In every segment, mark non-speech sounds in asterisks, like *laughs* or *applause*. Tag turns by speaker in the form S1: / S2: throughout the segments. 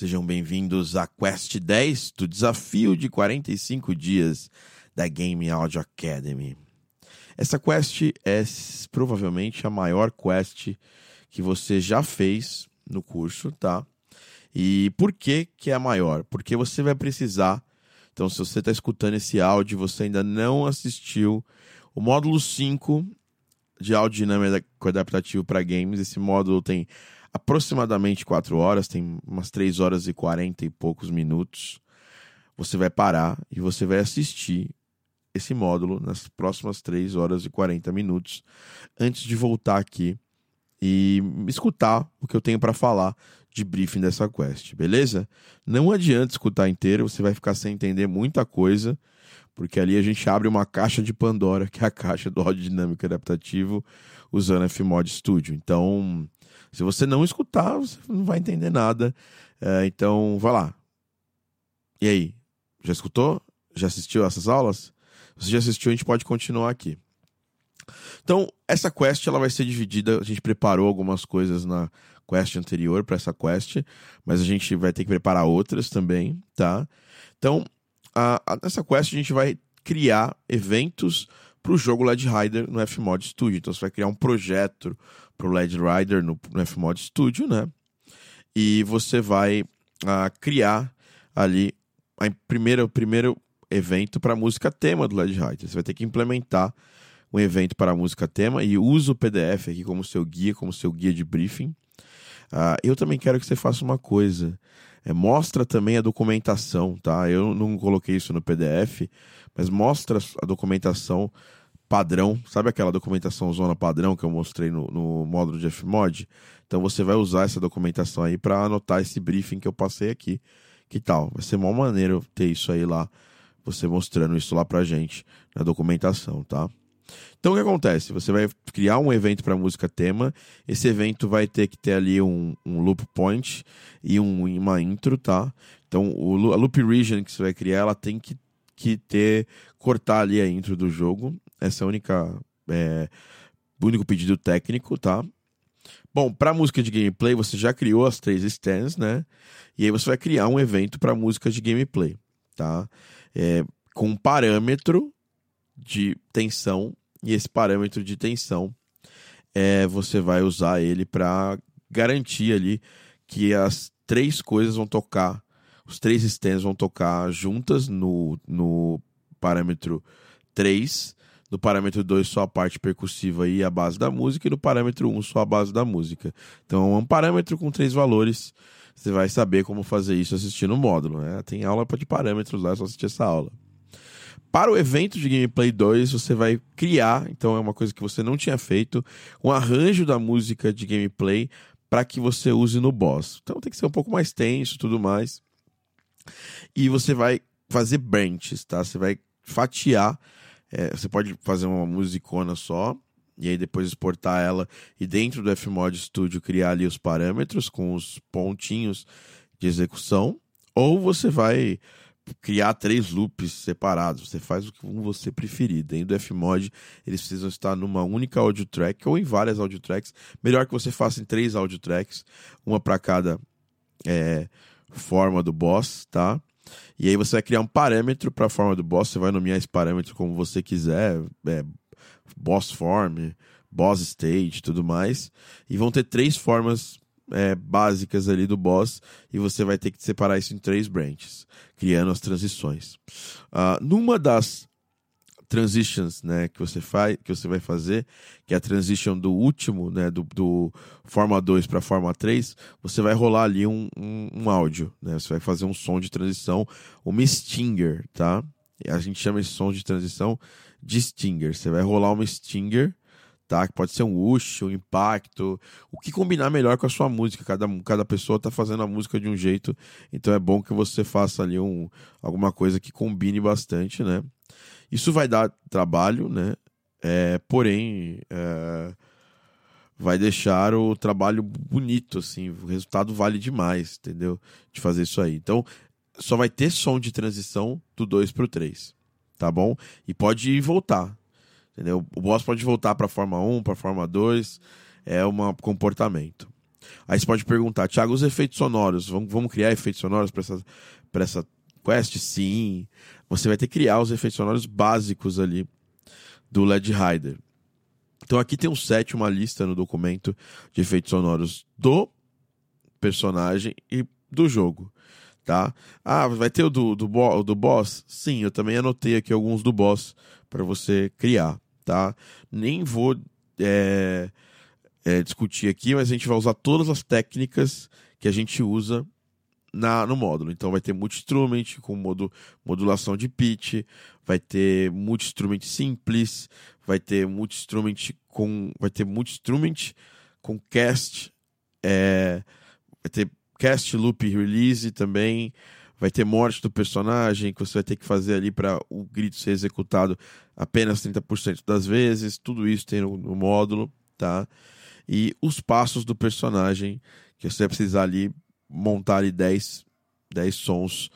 S1: Sejam bem-vindos à Quest 10 do desafio de 45 dias da Game Audio Academy. Essa quest é provavelmente a maior quest que você já fez no curso, tá? E por que que é a maior? Porque você vai precisar, então se você está escutando esse áudio e você ainda não assistiu o módulo 5 de áudio dinâmico adaptativo para games, esse módulo tem aproximadamente 4 horas, tem umas 3 horas e 40 e poucos minutos. Você vai parar e você vai assistir esse módulo nas próximas 3 horas e 40 minutos antes de voltar aqui e escutar o que eu tenho para falar de briefing dessa quest, beleza? Não adianta escutar inteiro, você vai ficar sem entender muita coisa, porque ali a gente abre uma caixa de Pandora, que é a caixa do áudio dinâmico adaptativo usando Fmod Studio. Então, se você não escutar, você não vai entender nada. É, então, vai lá. E aí? Já escutou? Já assistiu essas aulas? Se já assistiu, a gente pode continuar aqui. Então, essa quest ela vai ser dividida. A gente preparou algumas coisas na quest anterior para essa quest, mas a gente vai ter que preparar outras também, tá? Então, a, a, nessa quest a gente vai criar eventos para o jogo LED Rider no Fmod Studio. Então você vai criar um projeto para o LED Rider no, no Fmod Studio, né? E você vai uh, criar ali a primeira, o primeiro evento para a música tema do LED Rider. Você vai ter que implementar um evento para a música tema e usa o PDF aqui como seu guia, como seu guia de briefing. Uh, eu também quero que você faça uma coisa. É, mostra também a documentação, tá? Eu não coloquei isso no PDF, mas mostra a documentação padrão, sabe aquela documentação zona padrão que eu mostrei no, no módulo de Fmod? Então você vai usar essa documentação aí para anotar esse briefing que eu passei aqui. Que tal? Vai ser uma maneira ter isso aí lá, você mostrando isso lá pra gente na documentação, tá? Então o que acontece? Você vai criar um evento para música tema. Esse evento vai ter que ter ali um, um loop point e um, uma intro, tá? Então o, a loop region que você vai criar, ela tem que, que ter cortar ali a intro do jogo. Essa é a única é, único pedido técnico, tá? Bom, para música de gameplay você já criou as três stands, né? E aí você vai criar um evento para música de gameplay, tá? É, com um parâmetro de tensão e esse parâmetro de tensão é, você vai usar ele para garantir ali que as três coisas vão tocar, os três stands vão tocar juntas no, no parâmetro 3, no parâmetro 2 só a parte percussiva e a base da música, e no parâmetro 1 só a base da música. Então é um parâmetro com três valores. Você vai saber como fazer isso assistindo o módulo. Né? Tem aula de parâmetros lá, é só assistir essa aula. Para o evento de Gameplay 2, você vai criar, então é uma coisa que você não tinha feito, um arranjo da música de gameplay para que você use no boss. Então tem que ser um pouco mais tenso tudo mais. E você vai fazer branches, tá? Você vai fatiar. É, você pode fazer uma musicona só, e aí depois exportar ela e dentro do Fmod Studio criar ali os parâmetros com os pontinhos de execução. Ou você vai criar três loops separados. Você faz o que você preferir. Dentro do Fmod, eles precisam estar numa única audio track ou em várias audio tracks. Melhor que você faça em três audio tracks, uma para cada é, forma do boss, tá? E aí você vai criar um parâmetro para a forma do boss. Você vai nomear esse parâmetro como você quiser, é, boss form, boss stage, tudo mais. E vão ter três formas é, básicas ali do boss e você vai ter que separar isso em três branches, criando as transições. Uh, numa das transitions, né, que você faz, que você vai fazer, que é a transition do último, né, do, do forma 2 para forma 3, você vai rolar ali um, um, um, áudio, né? Você vai fazer um som de transição, uma stinger, tá? A gente chama esse som de transição de stinger. Você vai rolar uma stinger tá? Que pode ser um whoosh, um impacto, o que combinar melhor com a sua música. Cada, cada pessoa tá fazendo a música de um jeito, então é bom que você faça ali um, alguma coisa que combine bastante, né? Isso vai dar trabalho, né? É, porém, é, vai deixar o trabalho bonito, assim. O resultado vale demais, entendeu? De fazer isso aí. Então, só vai ter som de transição do 2 pro 3, tá bom? E pode ir e voltar, Entendeu? O boss pode voltar para forma 1, para forma 2, é um comportamento. Aí você pode perguntar, Thiago, os efeitos sonoros, vamos, vamos criar efeitos sonoros para essa, essa quest? Sim. Você vai ter que criar os efeitos sonoros básicos ali do LED Rider. Então aqui tem um set, uma lista no documento de efeitos sonoros do personagem e do jogo, tá? Ah, vai ter o do, do, do boss? Sim, eu também anotei aqui alguns do boss para você criar, tá? Nem vou é, é, discutir aqui, mas a gente vai usar todas as técnicas que a gente usa na, no módulo. Então vai ter multi-instrument com modu, modulação de pitch, vai ter multi-instrument simples, vai ter multi-instrument com vai ter multi-instrument com cast, é, vai ter cast loop release também, vai ter morte do personagem que você vai ter que fazer ali para o grito ser executado apenas 30% das vezes, tudo isso tem no, no módulo, tá? E os passos do personagem que você vai precisar ali montar ali 10, 10 sons.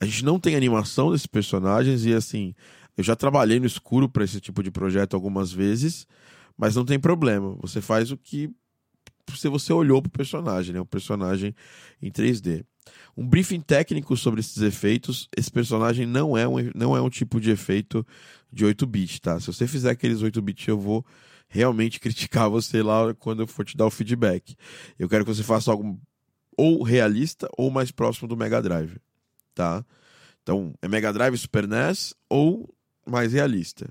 S1: A gente não tem animação desses personagens e assim, eu já trabalhei no escuro para esse tipo de projeto algumas vezes, mas não tem problema. Você faz o que se você olhou pro personagem, né? O personagem em 3D. Um briefing técnico sobre esses efeitos. Esse personagem não é um, não é um tipo de efeito de 8-bit, tá? Se você fizer aqueles 8-bit, eu vou realmente *laughs* criticar você lá quando eu for te dar o feedback. Eu quero que você faça algo ou realista ou mais próximo do Mega Drive, tá? Então, é Mega Drive Super NES ou mais realista.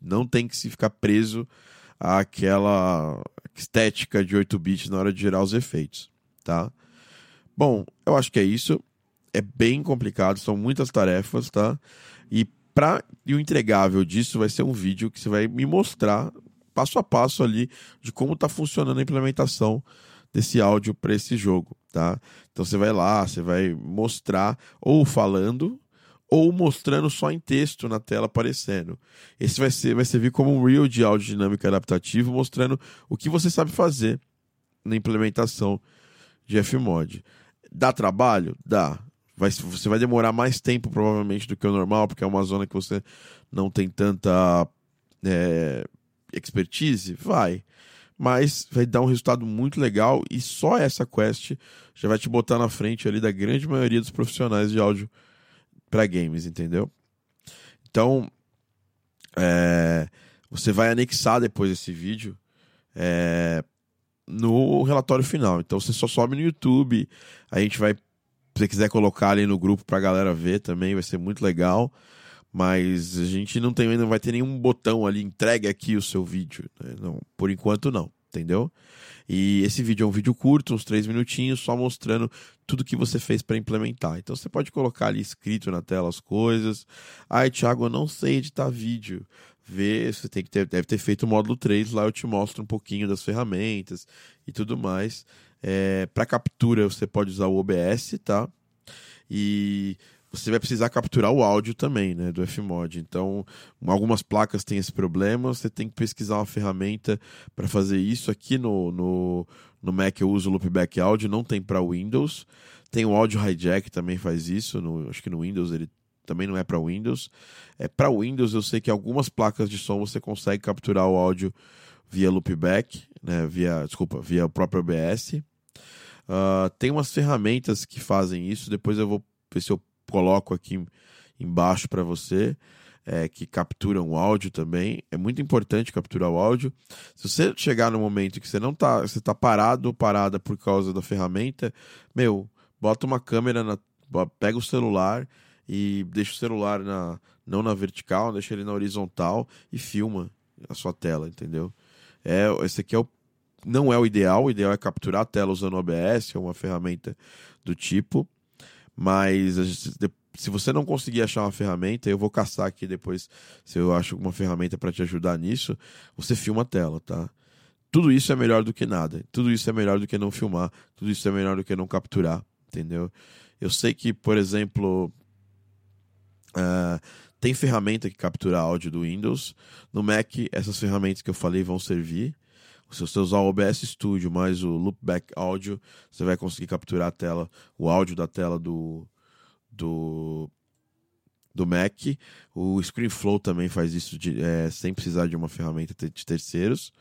S1: Não tem que se ficar preso àquela estética de 8 bits na hora de gerar os efeitos, tá? Bom, eu acho que é isso. É bem complicado, são muitas tarefas, tá? E para e o entregável disso vai ser um vídeo que você vai me mostrar passo a passo ali de como está funcionando a implementação desse áudio para esse jogo, tá? Então você vai lá, você vai mostrar ou falando ou mostrando só em texto na tela aparecendo. Esse vai ser vai servir como um reel de áudio dinâmico adaptativo, mostrando o que você sabe fazer na implementação de Fmod. Dá trabalho? Dá. Vai, você vai demorar mais tempo provavelmente do que o normal, porque é uma zona que você não tem tanta é, expertise? Vai mas vai dar um resultado muito legal e só essa quest já vai te botar na frente ali da grande maioria dos profissionais de áudio para games, entendeu? Então, é, você vai anexar depois esse vídeo é, no relatório final. Então você só sobe no YouTube, a gente vai, se você quiser colocar ali no grupo para a galera ver também, vai ser muito legal mas a gente não tem não vai ter nenhum botão ali entregue aqui o seu vídeo né? não por enquanto não entendeu e esse vídeo é um vídeo curto uns três minutinhos só mostrando tudo que você fez para implementar. Então você pode colocar ali escrito na tela as coisas. Ai Thiago eu não sei editar vídeo. Vê você tem que ter deve ter feito o módulo 3 lá eu te mostro um pouquinho das ferramentas e tudo mais. É, para captura você pode usar o OBS tá? E você vai precisar capturar o áudio também, né, do Fmod. Então, algumas placas têm esse problema, você tem que pesquisar uma ferramenta para fazer isso. Aqui no, no, no Mac eu uso o Loopback Audio, não tem para Windows. Tem o Audio Hijack também faz isso, no, acho que no Windows ele também não é para Windows. É para Windows eu sei que algumas placas de som você consegue capturar o áudio via loopback, né, via, desculpa, via o próprio OBS. Uh, ah, tem umas ferramentas que fazem isso, depois eu vou ver se eu coloco aqui embaixo para você, é, que capturam o áudio também. É muito importante capturar o áudio. Se você chegar no momento que você não tá, você tá parado ou parada por causa da ferramenta, meu, bota uma câmera na, pega o celular e deixa o celular na não na vertical, deixa ele na horizontal e filma a sua tela, entendeu? É, esse aqui é o não é o ideal, o ideal é capturar a tela usando o OBS, é uma ferramenta do tipo. Mas se você não conseguir achar uma ferramenta, eu vou caçar aqui depois se eu acho alguma ferramenta para te ajudar nisso. Você filma a tela, tá? Tudo isso é melhor do que nada. Tudo isso é melhor do que não filmar. Tudo isso é melhor do que não capturar, entendeu? Eu sei que, por exemplo, uh, tem ferramenta que captura áudio do Windows. No Mac, essas ferramentas que eu falei vão servir. Se você usar o OBS Studio mais o Loopback Audio, você vai conseguir capturar a tela, o áudio da tela do, do, do Mac. O ScreenFlow também faz isso de, é, sem precisar de uma ferramenta de terceiros.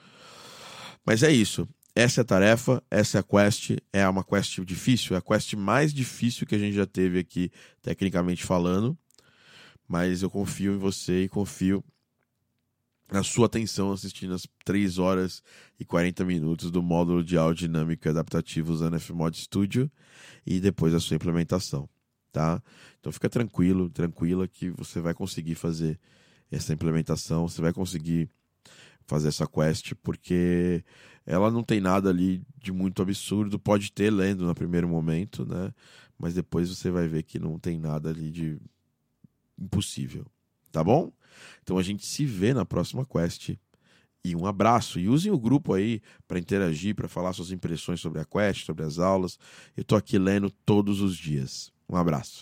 S1: Mas é isso. essa é a tarefa, essa é a quest, é uma quest difícil, é a quest mais difícil que a gente já teve aqui, tecnicamente falando. Mas eu confio em você e confio na sua atenção assistindo as 3 horas e 40 minutos do módulo de áudio dinâmico adaptativo usando Fmod Studio e depois a sua implementação, tá? Então fica tranquilo, tranquila que você vai conseguir fazer essa implementação, você vai conseguir fazer essa quest, porque ela não tem nada ali de muito absurdo, pode ter lendo no primeiro momento, né? Mas depois você vai ver que não tem nada ali de impossível, tá bom? Então a gente se vê na próxima quest. E um abraço. E usem o grupo aí para interagir, para falar suas impressões sobre a quest, sobre as aulas. Eu estou aqui lendo todos os dias. Um abraço.